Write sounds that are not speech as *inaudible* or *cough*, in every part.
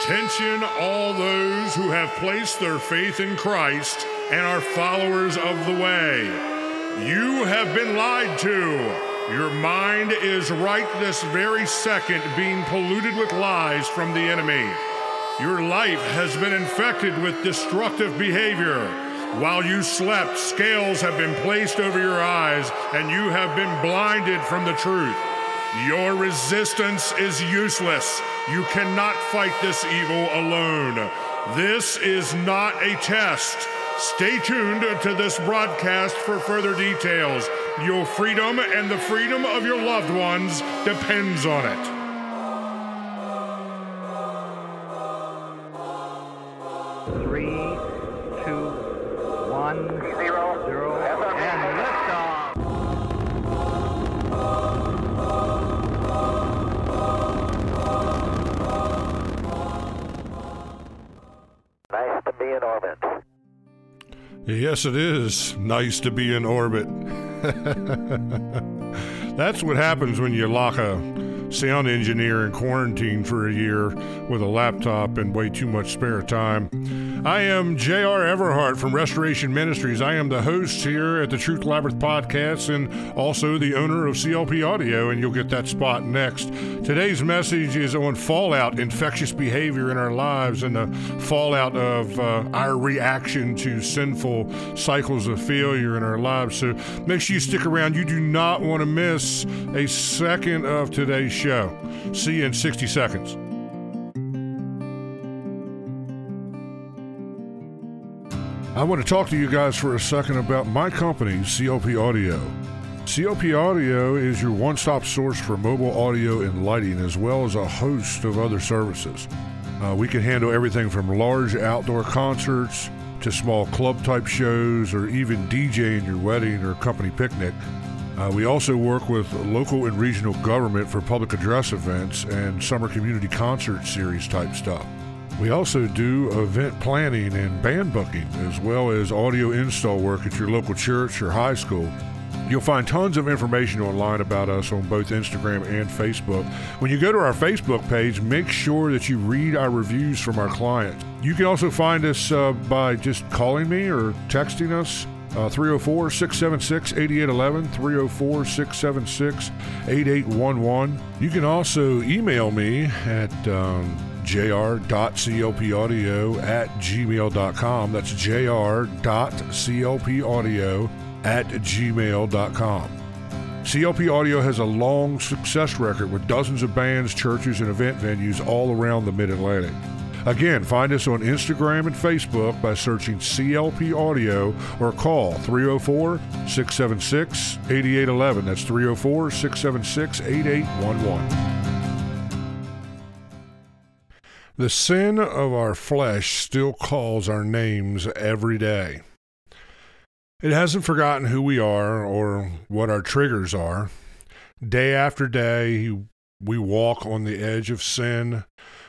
Attention, all those who have placed their faith in Christ and are followers of the way. You have been lied to. Your mind is right this very second being polluted with lies from the enemy. Your life has been infected with destructive behavior. While you slept, scales have been placed over your eyes and you have been blinded from the truth. Your resistance is useless. You cannot fight this evil alone. This is not a test. Stay tuned to this broadcast for further details. Your freedom and the freedom of your loved ones depends on it. Three, two, one, zero, Yes, it is nice to be in orbit. *laughs* That's what happens when you lock a sound engineer in quarantine for a year with a laptop and way too much spare time. I am J.R. Everhart from Restoration Ministries. I am the host here at the Truth Labyrinth podcast and also the owner of CLP Audio, and you'll get that spot next. Today's message is on fallout, infectious behavior in our lives, and the fallout of uh, our reaction to sinful cycles of failure in our lives. So make sure you stick around. You do not want to miss a second of today's show. See you in 60 seconds. I want to talk to you guys for a second about my company, CLP Audio. CLP Audio is your one stop source for mobile audio and lighting, as well as a host of other services. Uh, we can handle everything from large outdoor concerts to small club type shows or even DJing your wedding or company picnic. Uh, we also work with local and regional government for public address events and summer community concert series type stuff. We also do event planning and band booking, as well as audio install work at your local church or high school. You'll find tons of information online about us on both Instagram and Facebook. When you go to our Facebook page, make sure that you read our reviews from our clients. You can also find us uh, by just calling me or texting us. Uh, 304 676 8811, 304 676 8811. You can also email me at um, jr.clpaudio at gmail.com. That's jr.clpaudio at gmail.com. CLP Audio has a long success record with dozens of bands, churches, and event venues all around the Mid Atlantic. Again, find us on Instagram and Facebook by searching CLP Audio or call 304 676 8811. That's 304 676 8811. The sin of our flesh still calls our names every day. It hasn't forgotten who we are or what our triggers are. Day after day, we walk on the edge of sin,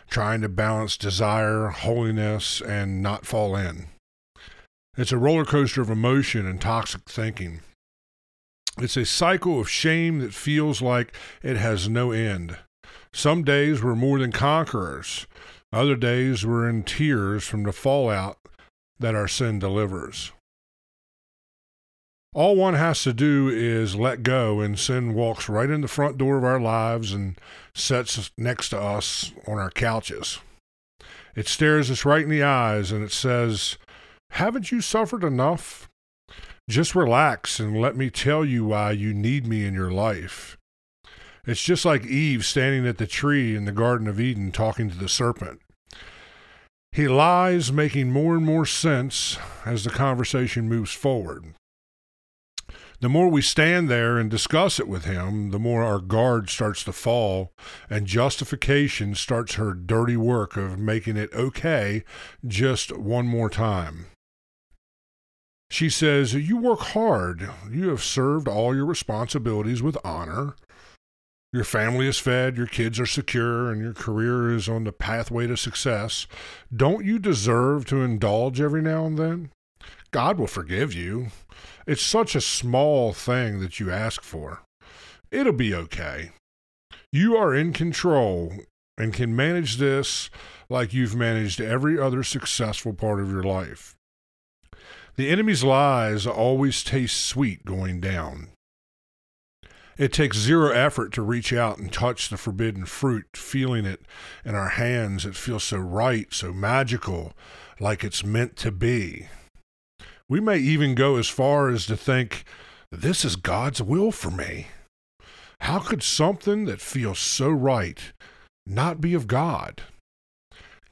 trying to balance desire, holiness, and not fall in. It's a roller coaster of emotion and toxic thinking. It's a cycle of shame that feels like it has no end. Some days we're more than conquerors, other days we're in tears from the fallout that our sin delivers. All one has to do is let go, and sin walks right in the front door of our lives and sits next to us on our couches. It stares us right in the eyes and it says, Haven't you suffered enough? Just relax and let me tell you why you need me in your life. It's just like Eve standing at the tree in the Garden of Eden talking to the serpent. He lies, making more and more sense as the conversation moves forward. The more we stand there and discuss it with him, the more our guard starts to fall, and justification starts her dirty work of making it okay just one more time. She says, You work hard. You have served all your responsibilities with honor. Your family is fed, your kids are secure, and your career is on the pathway to success. Don't you deserve to indulge every now and then? God will forgive you. It's such a small thing that you ask for. It'll be okay. You are in control, and can manage this like you've managed every other successful part of your life. The enemy's lies always taste sweet going down. It takes zero effort to reach out and touch the forbidden fruit, feeling it in our hands. It feels so right, so magical, like it's meant to be. We may even go as far as to think, this is God's will for me. How could something that feels so right not be of God?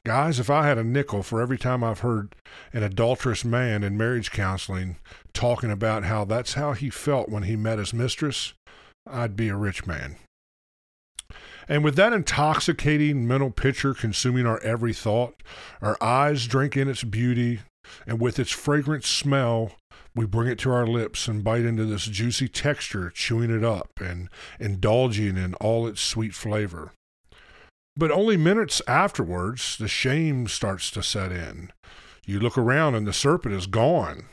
Guys, if I had a nickel for every time I've heard an adulterous man in marriage counseling talking about how that's how he felt when he met his mistress, I'd be a rich man. And with that intoxicating mental picture consuming our every thought, our eyes drink in its beauty, and with its fragrant smell, we bring it to our lips and bite into this juicy texture, chewing it up and indulging in all its sweet flavor. But only minutes afterwards, the shame starts to set in. You look around and the serpent is gone,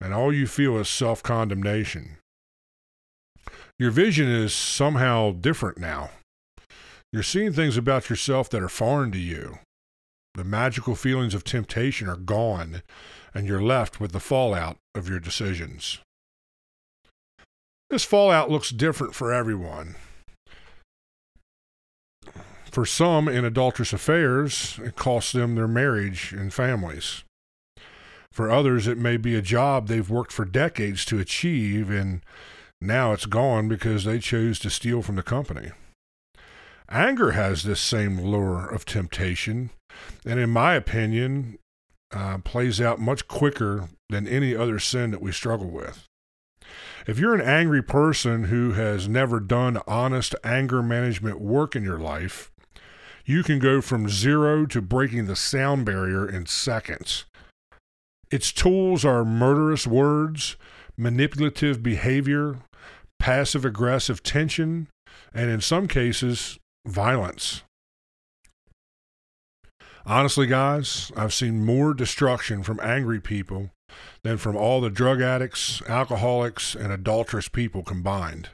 and all you feel is self condemnation. Your vision is somehow different now. You're seeing things about yourself that are foreign to you. The magical feelings of temptation are gone, and you're left with the fallout of your decisions. This fallout looks different for everyone. For some in adulterous affairs, it costs them their marriage and families. For others, it may be a job they've worked for decades to achieve and now it's gone because they chose to steal from the company. Anger has this same lure of temptation, and in my opinion, uh, plays out much quicker than any other sin that we struggle with. If you're an angry person who has never done honest anger management work in your life, you can go from zero to breaking the sound barrier in seconds. Its tools are murderous words, manipulative behavior, passive aggressive tension, and in some cases, violence. Honestly, guys, I've seen more destruction from angry people than from all the drug addicts, alcoholics, and adulterous people combined.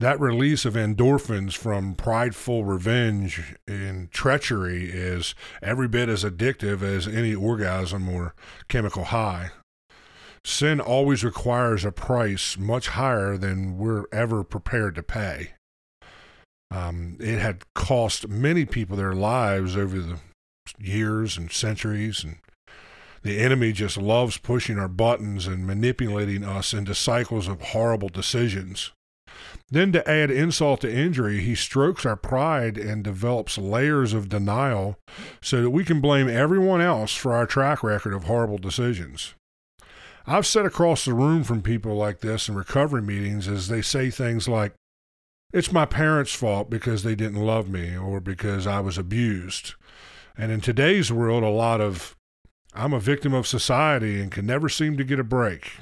That release of endorphins from prideful revenge and treachery is every bit as addictive as any orgasm or chemical high. Sin always requires a price much higher than we're ever prepared to pay. Um, it had cost many people their lives over the years and centuries, and the enemy just loves pushing our buttons and manipulating us into cycles of horrible decisions. Then, to add insult to injury, he strokes our pride and develops layers of denial so that we can blame everyone else for our track record of horrible decisions. I've sat across the room from people like this in recovery meetings as they say things like, it's my parents' fault because they didn't love me or because I was abused. And in today's world, a lot of, I'm a victim of society and can never seem to get a break.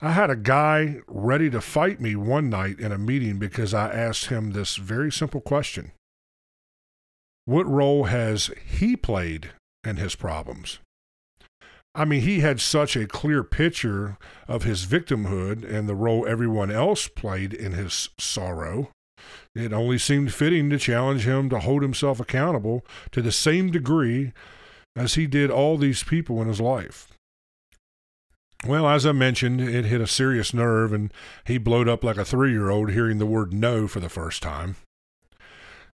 I had a guy ready to fight me one night in a meeting because I asked him this very simple question What role has he played in his problems? I mean, he had such a clear picture of his victimhood and the role everyone else played in his sorrow. It only seemed fitting to challenge him to hold himself accountable to the same degree as he did all these people in his life. Well, as I mentioned, it hit a serious nerve, and he blowed up like a three year old hearing the word no for the first time.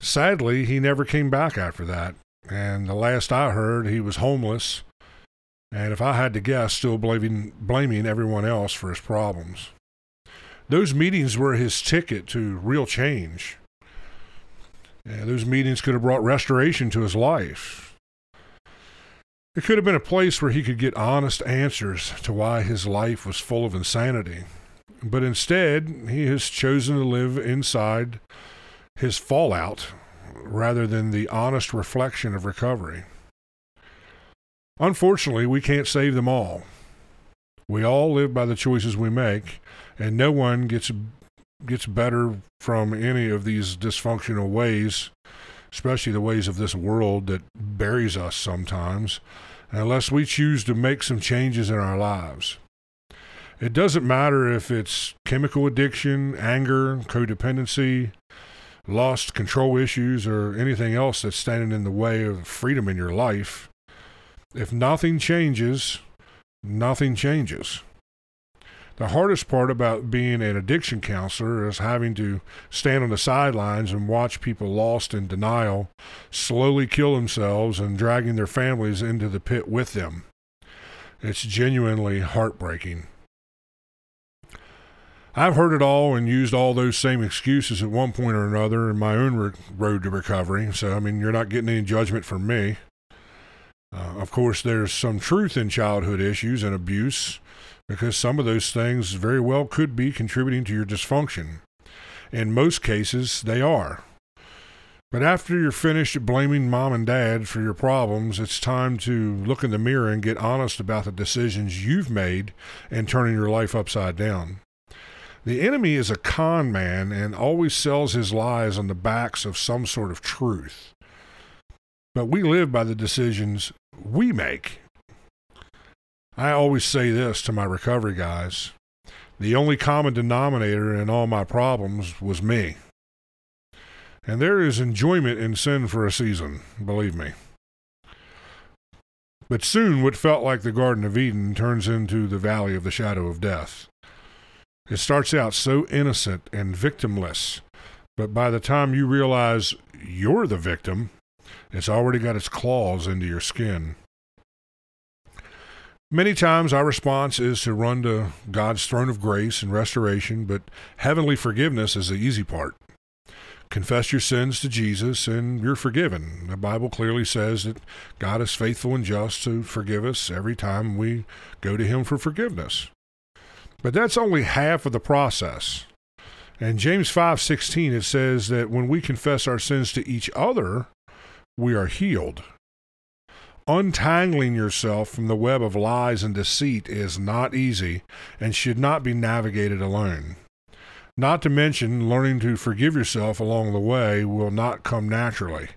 Sadly, he never came back after that, and the last I heard, he was homeless and if I had to guess, still blaming, blaming everyone else for his problems. Those meetings were his ticket to real change. And those meetings could have brought restoration to his life. It could have been a place where he could get honest answers to why his life was full of insanity. But instead, he has chosen to live inside his fallout rather than the honest reflection of recovery. Unfortunately, we can't save them all. We all live by the choices we make, and no one gets gets better from any of these dysfunctional ways, especially the ways of this world that buries us sometimes, unless we choose to make some changes in our lives. It doesn't matter if it's chemical addiction, anger, codependency, lost control issues, or anything else that's standing in the way of freedom in your life, if nothing changes, nothing changes. The hardest part about being an addiction counselor is having to stand on the sidelines and watch people lost in denial slowly kill themselves and dragging their families into the pit with them. It's genuinely heartbreaking. I've heard it all and used all those same excuses at one point or another in my own re- road to recovery. So, I mean, you're not getting any judgment from me. Uh, of course, there's some truth in childhood issues and abuse because some of those things very well could be contributing to your dysfunction. In most cases, they are. But after you're finished blaming mom and dad for your problems, it's time to look in the mirror and get honest about the decisions you've made and turning your life upside down. The enemy is a con man and always sells his lies on the backs of some sort of truth. But we live by the decisions we make. I always say this to my recovery guys the only common denominator in all my problems was me. And there is enjoyment in sin for a season, believe me. But soon, what felt like the Garden of Eden turns into the Valley of the Shadow of Death. It starts out so innocent and victimless, but by the time you realize you're the victim, it's already got its claws into your skin. Many times our response is to run to God's throne of grace and restoration, but heavenly forgiveness is the easy part. Confess your sins to Jesus and you're forgiven. The Bible clearly says that God is faithful and just to forgive us every time we go to Him for forgiveness. But that's only half of the process. In James 5:16 it says that when we confess our sins to each other, we are healed. Untangling yourself from the web of lies and deceit is not easy and should not be navigated alone. Not to mention, learning to forgive yourself along the way will not come naturally.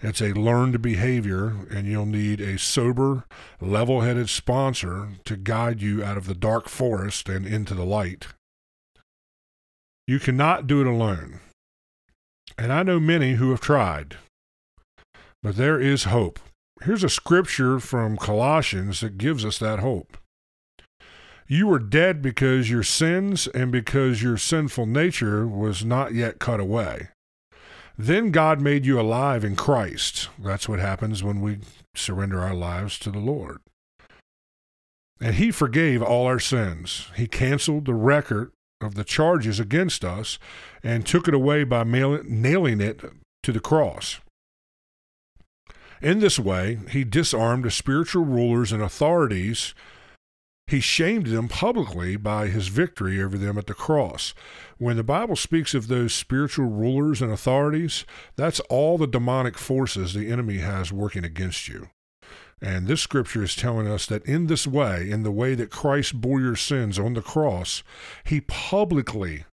It's a learned behavior, and you'll need a sober, level headed sponsor to guide you out of the dark forest and into the light. You cannot do it alone. And I know many who have tried. But there is hope here's a scripture from Colossians that gives us that hope. You were dead because your sins and because your sinful nature was not yet cut away. Then God made you alive in Christ. That's what happens when we surrender our lives to the Lord. And He forgave all our sins. He canceled the record of the charges against us and took it away by nailing it to the cross. In this way, he disarmed the spiritual rulers and authorities. He shamed them publicly by his victory over them at the cross. When the Bible speaks of those spiritual rulers and authorities, that's all the demonic forces the enemy has working against you. And this scripture is telling us that in this way, in the way that Christ bore your sins on the cross, he publicly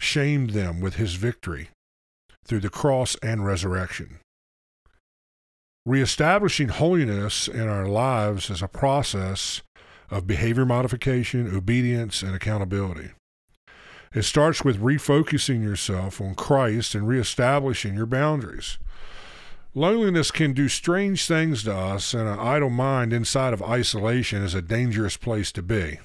shamed them with his victory through the cross and resurrection. Reestablishing holiness in our lives is a process of behavior modification, obedience, and accountability. It starts with refocusing yourself on Christ and reestablishing your boundaries. Loneliness can do strange things to us, and an idle mind inside of isolation is a dangerous place to be.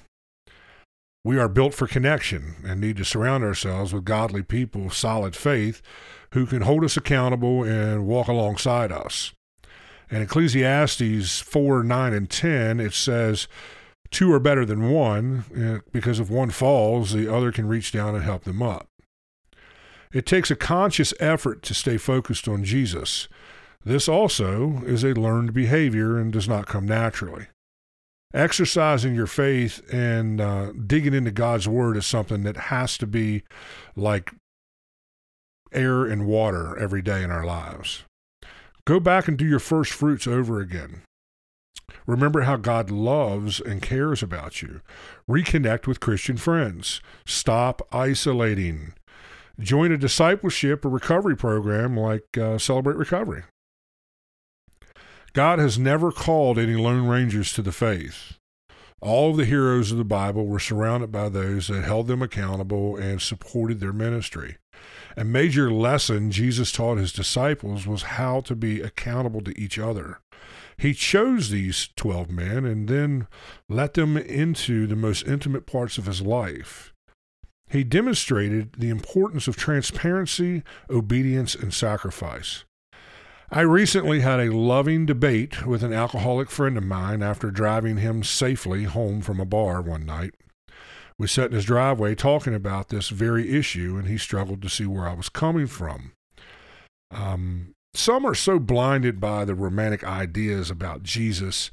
We are built for connection and need to surround ourselves with godly people of solid faith who can hold us accountable and walk alongside us. In Ecclesiastes 4 9 and 10, it says, Two are better than one, because if one falls, the other can reach down and help them up. It takes a conscious effort to stay focused on Jesus. This also is a learned behavior and does not come naturally. Exercising your faith and uh, digging into God's Word is something that has to be like air and water every day in our lives. Go back and do your first fruits over again. Remember how God loves and cares about you. Reconnect with Christian friends. Stop isolating. Join a discipleship or recovery program like uh, Celebrate Recovery. God has never called any Lone Rangers to the faith. All of the heroes of the Bible were surrounded by those that held them accountable and supported their ministry. A major lesson Jesus taught his disciples was how to be accountable to each other. He chose these 12 men and then let them into the most intimate parts of his life. He demonstrated the importance of transparency, obedience, and sacrifice. I recently had a loving debate with an alcoholic friend of mine after driving him safely home from a bar one night. We sat in his driveway talking about this very issue, and he struggled to see where I was coming from. Um, some are so blinded by the romantic ideas about Jesus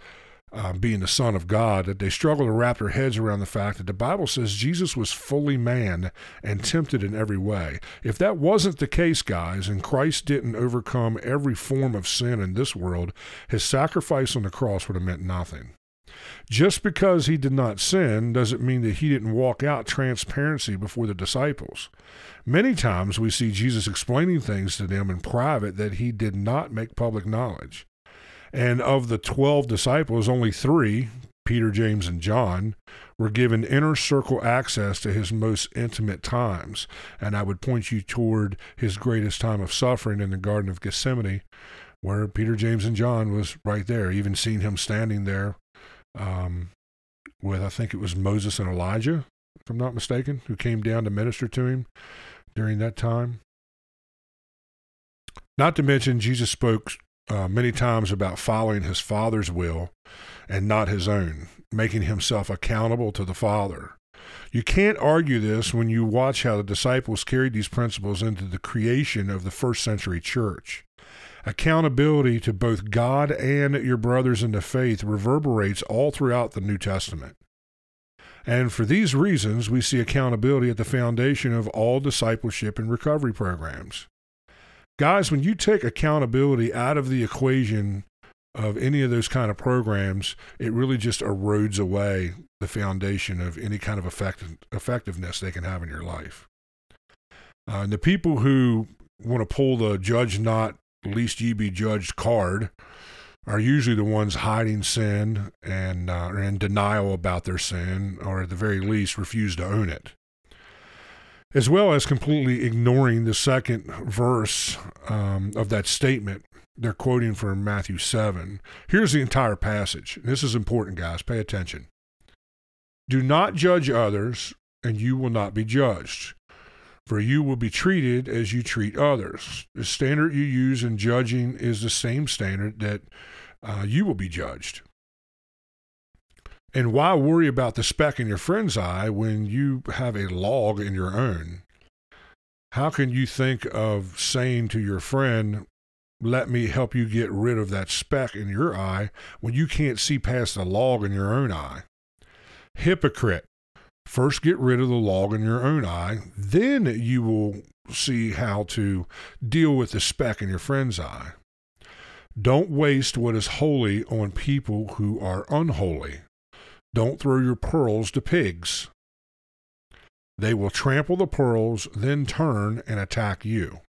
uh, being the Son of God that they struggle to wrap their heads around the fact that the Bible says Jesus was fully man and tempted in every way. If that wasn't the case, guys, and Christ didn't overcome every form of sin in this world, his sacrifice on the cross would have meant nothing. Just because he did not sin doesn't mean that he didn't walk out transparency before the disciples. Many times we see Jesus explaining things to them in private that he did not make public knowledge. And of the 12 disciples, only three, Peter, James, and John, were given inner circle access to his most intimate times. And I would point you toward his greatest time of suffering in the Garden of Gethsemane, where Peter, James, and John was right there. Even seeing him standing there um, with, I think it was Moses and Elijah, if I'm not mistaken, who came down to minister to him during that time. Not to mention, Jesus spoke uh, many times about following his Father's will and not his own, making himself accountable to the Father. You can't argue this when you watch how the disciples carried these principles into the creation of the first century church. Accountability to both God and your brothers in the faith reverberates all throughout the New Testament. And for these reasons, we see accountability at the foundation of all discipleship and recovery programs. Guys, when you take accountability out of the equation of any of those kind of programs, it really just erodes away the foundation of any kind of effective, effectiveness they can have in your life. Uh, and the people who want to pull the judge not least ye be judged card are usually the ones hiding sin and uh, are in denial about their sin, or at the very least refuse to own it. As well as completely ignoring the second verse um, of that statement they're quoting from Matthew 7. Here's the entire passage. This is important, guys. Pay attention. Do not judge others, and you will not be judged for you will be treated as you treat others. The standard you use in judging is the same standard that uh, you will be judged. And why worry about the speck in your friend's eye when you have a log in your own? How can you think of saying to your friend, let me help you get rid of that speck in your eye when you can't see past the log in your own eye? Hypocrite. First, get rid of the log in your own eye. Then you will see how to deal with the speck in your friend's eye. Don't waste what is holy on people who are unholy. Don't throw your pearls to pigs. They will trample the pearls, then turn and attack you.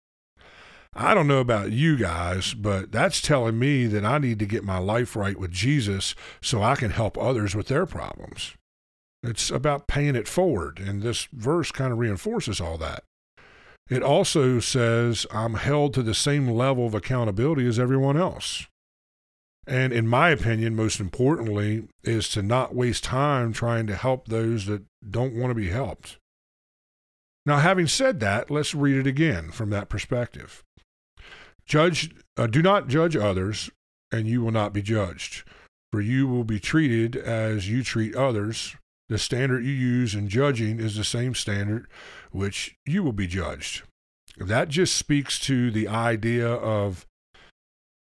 I don't know about you guys, but that's telling me that I need to get my life right with Jesus so I can help others with their problems. It's about paying it forward. And this verse kind of reinforces all that. It also says, I'm held to the same level of accountability as everyone else. And in my opinion, most importantly, is to not waste time trying to help those that don't want to be helped. Now, having said that, let's read it again from that perspective. Judge, uh, do not judge others, and you will not be judged, for you will be treated as you treat others. The standard you use in judging is the same standard which you will be judged. That just speaks to the idea of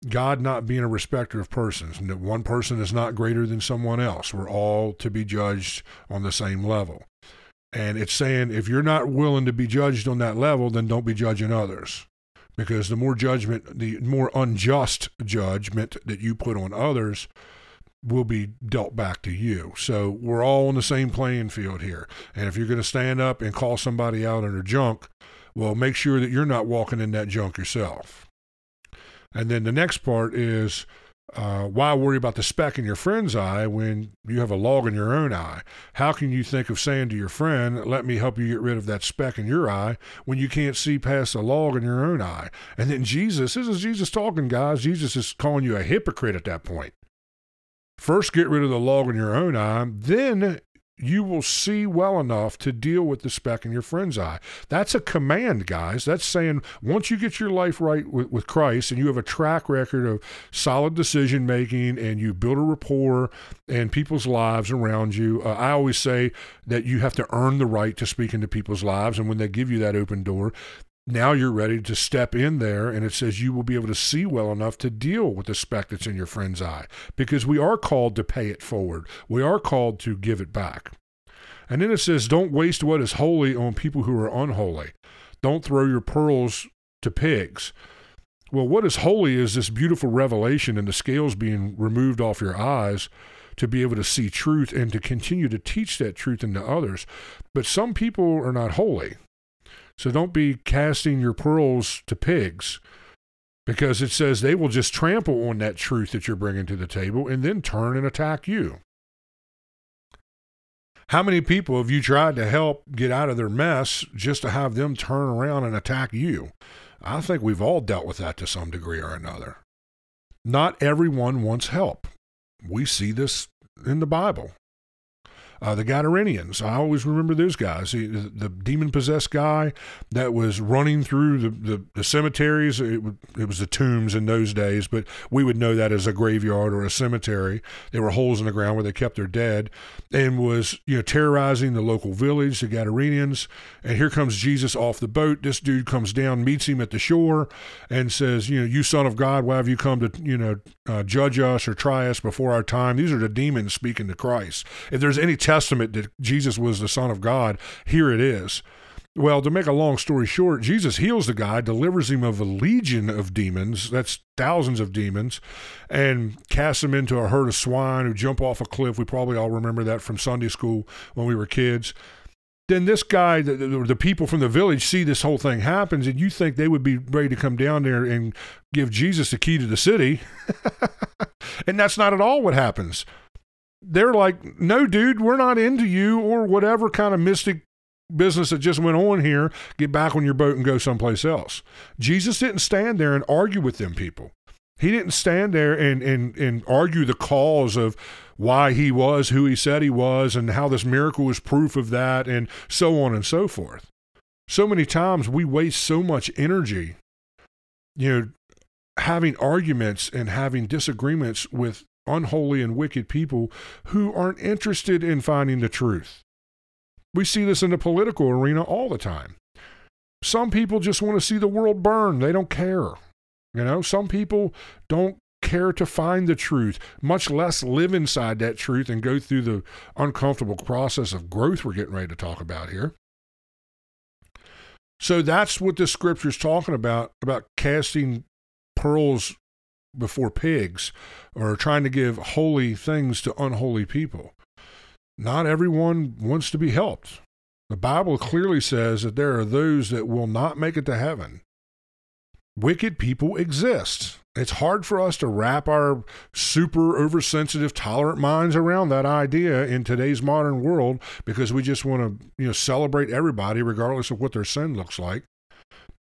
God not being a respecter of persons, one person is not greater than someone else. We're all to be judged on the same level. And it's saying if you're not willing to be judged on that level, then don't be judging others. Because the more judgment, the more unjust judgment that you put on others, will be dealt back to you. So we're all on the same playing field here. And if you're going to stand up and call somebody out on their junk, well, make sure that you're not walking in that junk yourself. And then the next part is Uh, why worry about the speck in your friend's eye when you have a log in your own eye? How can you think of saying to your friend, let me help you get rid of that speck in your eye when you can't see past a log in your own eye? And then Jesus, this is Jesus talking, guys. Jesus is calling you a hypocrite at that point. First, get rid of the log in your own eye. Then you will see well enough to deal with the speck in your friend's eye. That's a command, guys. That's saying once you get your life right with, with Christ and you have a track record of solid decision making and you build a rapport and people's lives around you, uh, I always say that you have to earn the right to speak into people's lives. And when they give you that open door, now you're ready to step in there and it says you will be able to see well enough to deal with the speck that's in your friend's eye. Because we are called to pay it forward. We are called to give it back. And then it says don't waste what is holy on people who are unholy. Don't throw your pearls to pigs. Well what is holy is this beautiful revelation and the scales being removed off your eyes to be able to see truth and to continue to teach that truth into others. But some people are not holy so don't be casting your pearls to pigs because it says they will just trample on that truth that you're bringing to the table and then turn and attack you. How many people have you tried to help get out of their mess just to have them turn around and attack you? I think we've all dealt with that to some degree or another. Not everyone wants help. We see this in the Bible. Uh, the Gadarenians, I always remember those guys. The, the demon possessed guy that was running through the, the, the cemeteries. It, it, was the tombs in those days, but we would know that as a graveyard or a cemetery. There were holes in the ground where they kept their dead, and was you know terrorizing the local village, the Gadarenians. And here comes Jesus off the boat. This dude comes down, meets him at the shore, and says, "You know, you son of God, why have you come to you know uh, judge us or try us before our time?" These are the demons speaking to Christ. If there's any Testament that Jesus was the Son of God, here it is. Well, to make a long story short, Jesus heals the guy, delivers him of a legion of demons, that's thousands of demons, and casts him into a herd of swine who jump off a cliff. We probably all remember that from Sunday school when we were kids. Then this guy, the, the, people from the village see this whole thing happens, and you think they would be ready to come down there and give Jesus the key to the city. *laughs* and that's not at all what happens they're like, no, dude, we're not into you or whatever kind of mystic business that just went on here. Get back on your boat and go someplace else. Jesus didn't stand there and argue with them people. He didn't stand there and, and, and argue the cause of why he was who he said he was and how this miracle was proof of that and so on and so forth. So many times we waste so much energy, you know, having arguments and having disagreements with unholy and wicked people who aren't interested in finding the truth. We see this in the political arena all the time. Some people just want to see the world burn, they don't care. You know, some people don't care to find the truth, much less live inside that truth and go through the uncomfortable process of growth we're getting ready to talk about here. So that's what the scripture's talking about about casting pearls before pigs or trying to give holy things to unholy people. Not everyone wants to be helped. The Bible clearly says that there are those that will not make it to heaven. Wicked people exist. It's hard for us to wrap our super oversensitive, tolerant minds around that idea in today's modern world because we just want to, you know, celebrate everybody regardless of what their sin looks like.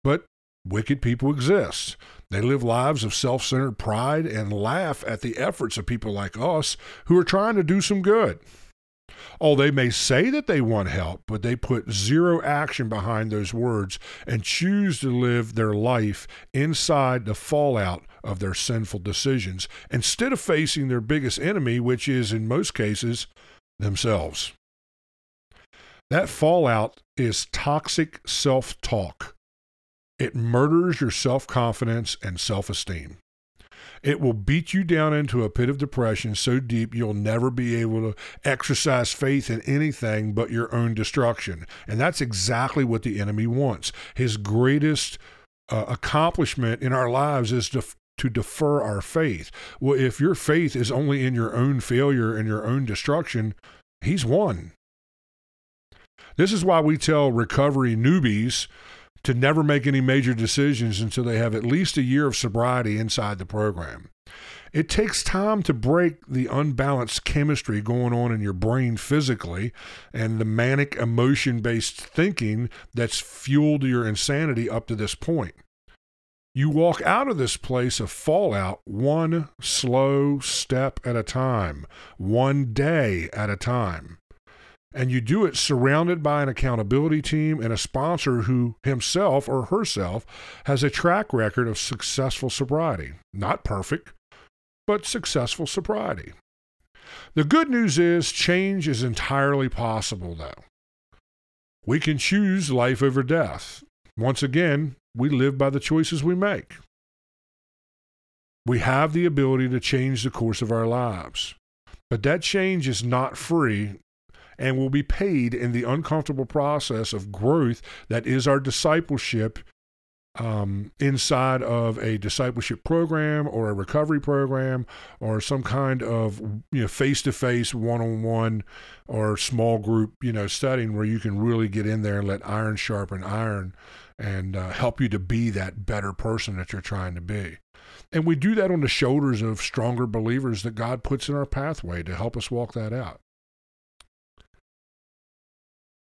But wicked people exist. They live lives of self centered pride and laugh at the efforts of people like us who are trying to do some good. Oh, they may say that they want help, but they put zero action behind those words and choose to live their life inside the fallout of their sinful decisions instead of facing their biggest enemy, which is, in most cases, themselves. That fallout is toxic self talk it murders your self confidence and self esteem. It will beat you down into a pit of depression so deep you'll never be able to exercise faith in anything but your own destruction. And that's exactly what the enemy wants. His greatest uh, accomplishment in our lives is to, to defer our faith. Well, if your faith is only in your own failure and your own destruction, he's won. This is why we tell recovery newbies to never make any major decisions until they have at least a year of sobriety inside the program. It takes time to break the unbalanced chemistry going on in your brain physically and the manic emotion based thinking that's fueled your insanity up to this point. You walk out of this place of fallout one slow step at a time, one day at a time. And you do it surrounded by an accountability team and a sponsor who himself or herself has a track record of successful sobriety. Not perfect, but successful sobriety. The good news is change is entirely possible, though. We can choose life over death. Once again, we live by the choices we make. We have the ability to change the course of our lives. But that change is not free and will be paid in the uncomfortable process of growth that is our discipleship um, inside of a discipleship program or a recovery program or some kind of you know face-to-face one-on-one or small group you know setting where you can really get in there and let iron sharpen iron and uh, help you to be that better person that you're trying to be. And we do that on the shoulders of stronger believers that god puts in our pathway to help us walk that out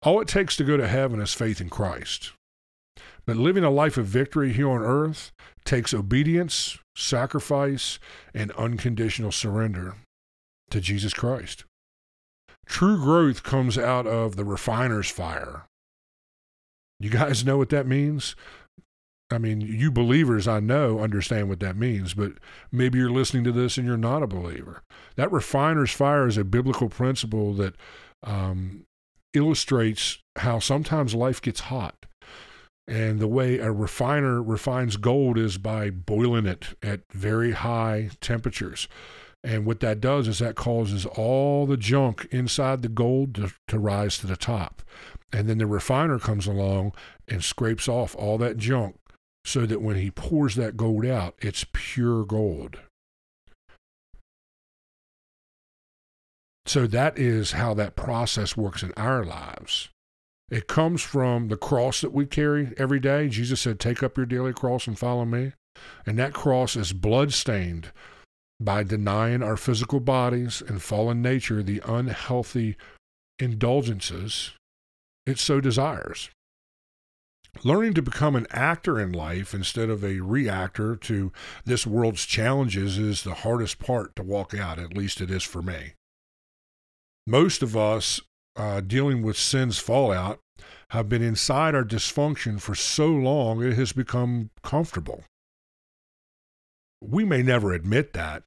all it takes to go to heaven is faith in Christ. But living a life of victory here on earth takes obedience, sacrifice, and unconditional surrender to Jesus Christ. True growth comes out of the refiner's fire. You guys know what that means? I mean, you believers, I know, understand what that means, but maybe you're listening to this and you're not a believer. That refiner's fire is a biblical principle that um, illustrates how sometimes life gets hot. And the way a refiner refines gold is by boiling it at very high temperatures. And what that does is that causes all the junk inside the gold to, to rise to the top. And then the refiner comes along and scrapes off all that junk so that when he pours that gold out, it's pure gold. So that is how that process works in our lives. It comes from the cross that we carry every day. Jesus said, Take up your daily cross and follow me. And that cross is bloodstained by denying our physical bodies and fallen nature the unhealthy indulgences it so desires. Learning to become an actor in life instead of a reactor to this world's challenges is the hardest part to walk out, at least it is for me most of us uh, dealing with sin's fallout have been inside our dysfunction for so long it has become comfortable. We may never admit that,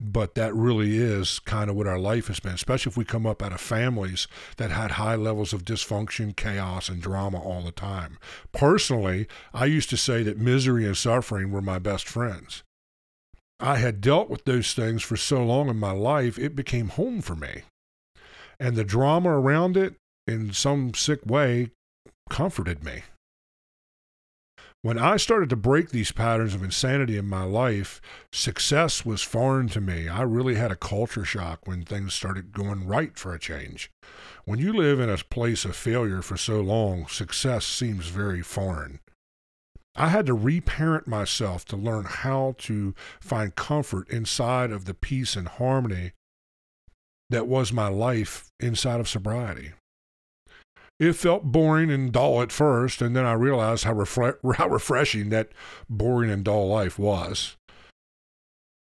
but that really is kind of what our life has been, especially if we come up out of families that had high levels of dysfunction, chaos, and drama all the time. Personally, I used to say that misery and suffering were my best friends. I had dealt with those things for so long in my life, it became home for me and the drama around it in some sick way comforted me. When I started to break these patterns of insanity in my life, success was foreign to me. I really had a culture shock when things started going right for a change. When you live in a place of failure for so long, success seems very foreign. I had to reparent myself to learn how to find comfort inside of the peace and harmony that was my life inside of sobriety. It felt boring and dull at first, and then I realized how, refre- *laughs* how refreshing that boring and dull life was.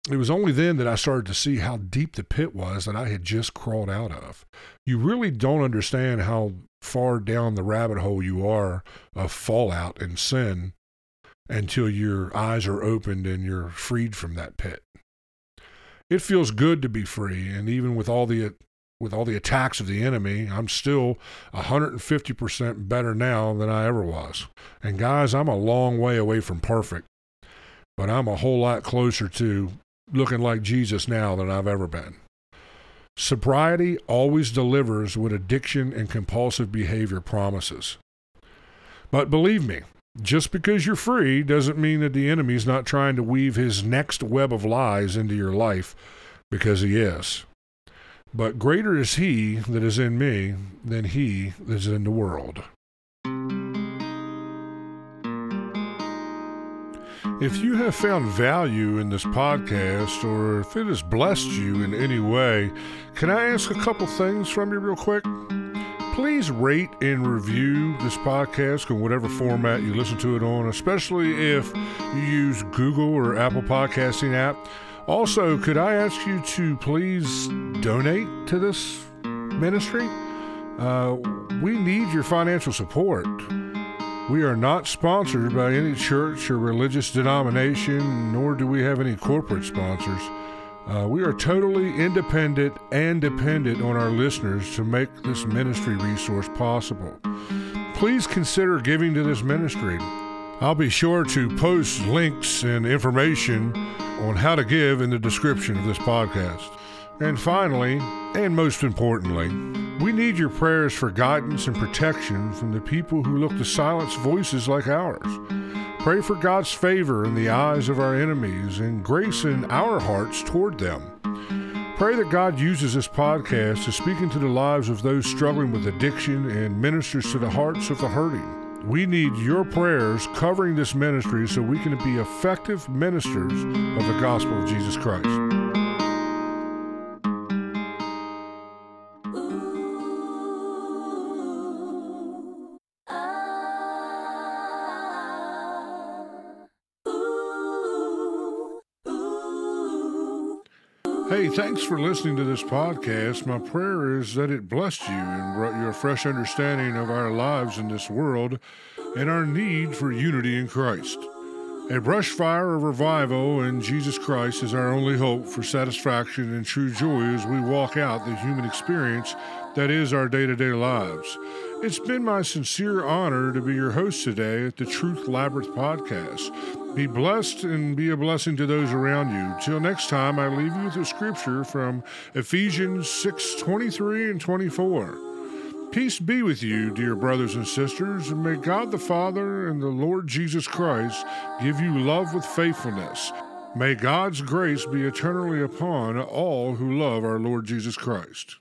It was only then that I started to see how deep the pit was that I had just crawled out of. You really don't understand how far down the rabbit hole you are of fallout and sin until your eyes are opened and you're freed from that pit it feels good to be free. And even with all the with all the attacks of the enemy, I'm still 150% better now than I ever was. And guys, I'm a long way away from perfect, but I'm a whole lot closer to looking like Jesus now than I've ever been. Sobriety always delivers what addiction and compulsive behavior promises. But believe me, just because you're free doesn't mean that the enemy's not trying to weave his next web of lies into your life because he is. But greater is he that is in me than he that is in the world. If you have found value in this podcast or if it has blessed you in any way, can I ask a couple things from you real quick? Please rate and review this podcast in whatever format you listen to it on, especially if you use Google or Apple Podcasting app. Also, could I ask you to please donate to this ministry? Uh, we need your financial support. We are not sponsored by any church or religious denomination, nor do we have any corporate sponsors. Uh, we are totally independent and dependent on our listeners to make this ministry resource possible. Please consider giving to this ministry. I'll be sure to post links and information on how to give in the description of this podcast. And finally, and most importantly, we need your prayers for guidance and protection from the people who look to silence voices like ours. Pray for God's favor in the eyes of our enemies and grace in our hearts toward them. Pray that God uses this podcast to speak into the lives of those struggling with addiction and ministers to the hearts of the hurting. We need your prayers covering this ministry so we can be effective ministers of the gospel of Jesus Christ. Thanks for listening to this podcast. My prayer is that it blessed you and brought you a fresh understanding of our lives in this world and our need for unity in Christ. A brush fire of revival in Jesus Christ is our only hope for satisfaction and true joy as we walk out the human experience that is our day to day lives. It's been my sincere honor to be your host today at the Truth Labyrinth podcast. Be blessed and be a blessing to those around you. Till next time, I leave you with a scripture from Ephesians 6 23 and 24. Peace be with you, dear brothers and sisters, and may God the Father and the Lord Jesus Christ give you love with faithfulness. May God's grace be eternally upon all who love our Lord Jesus Christ.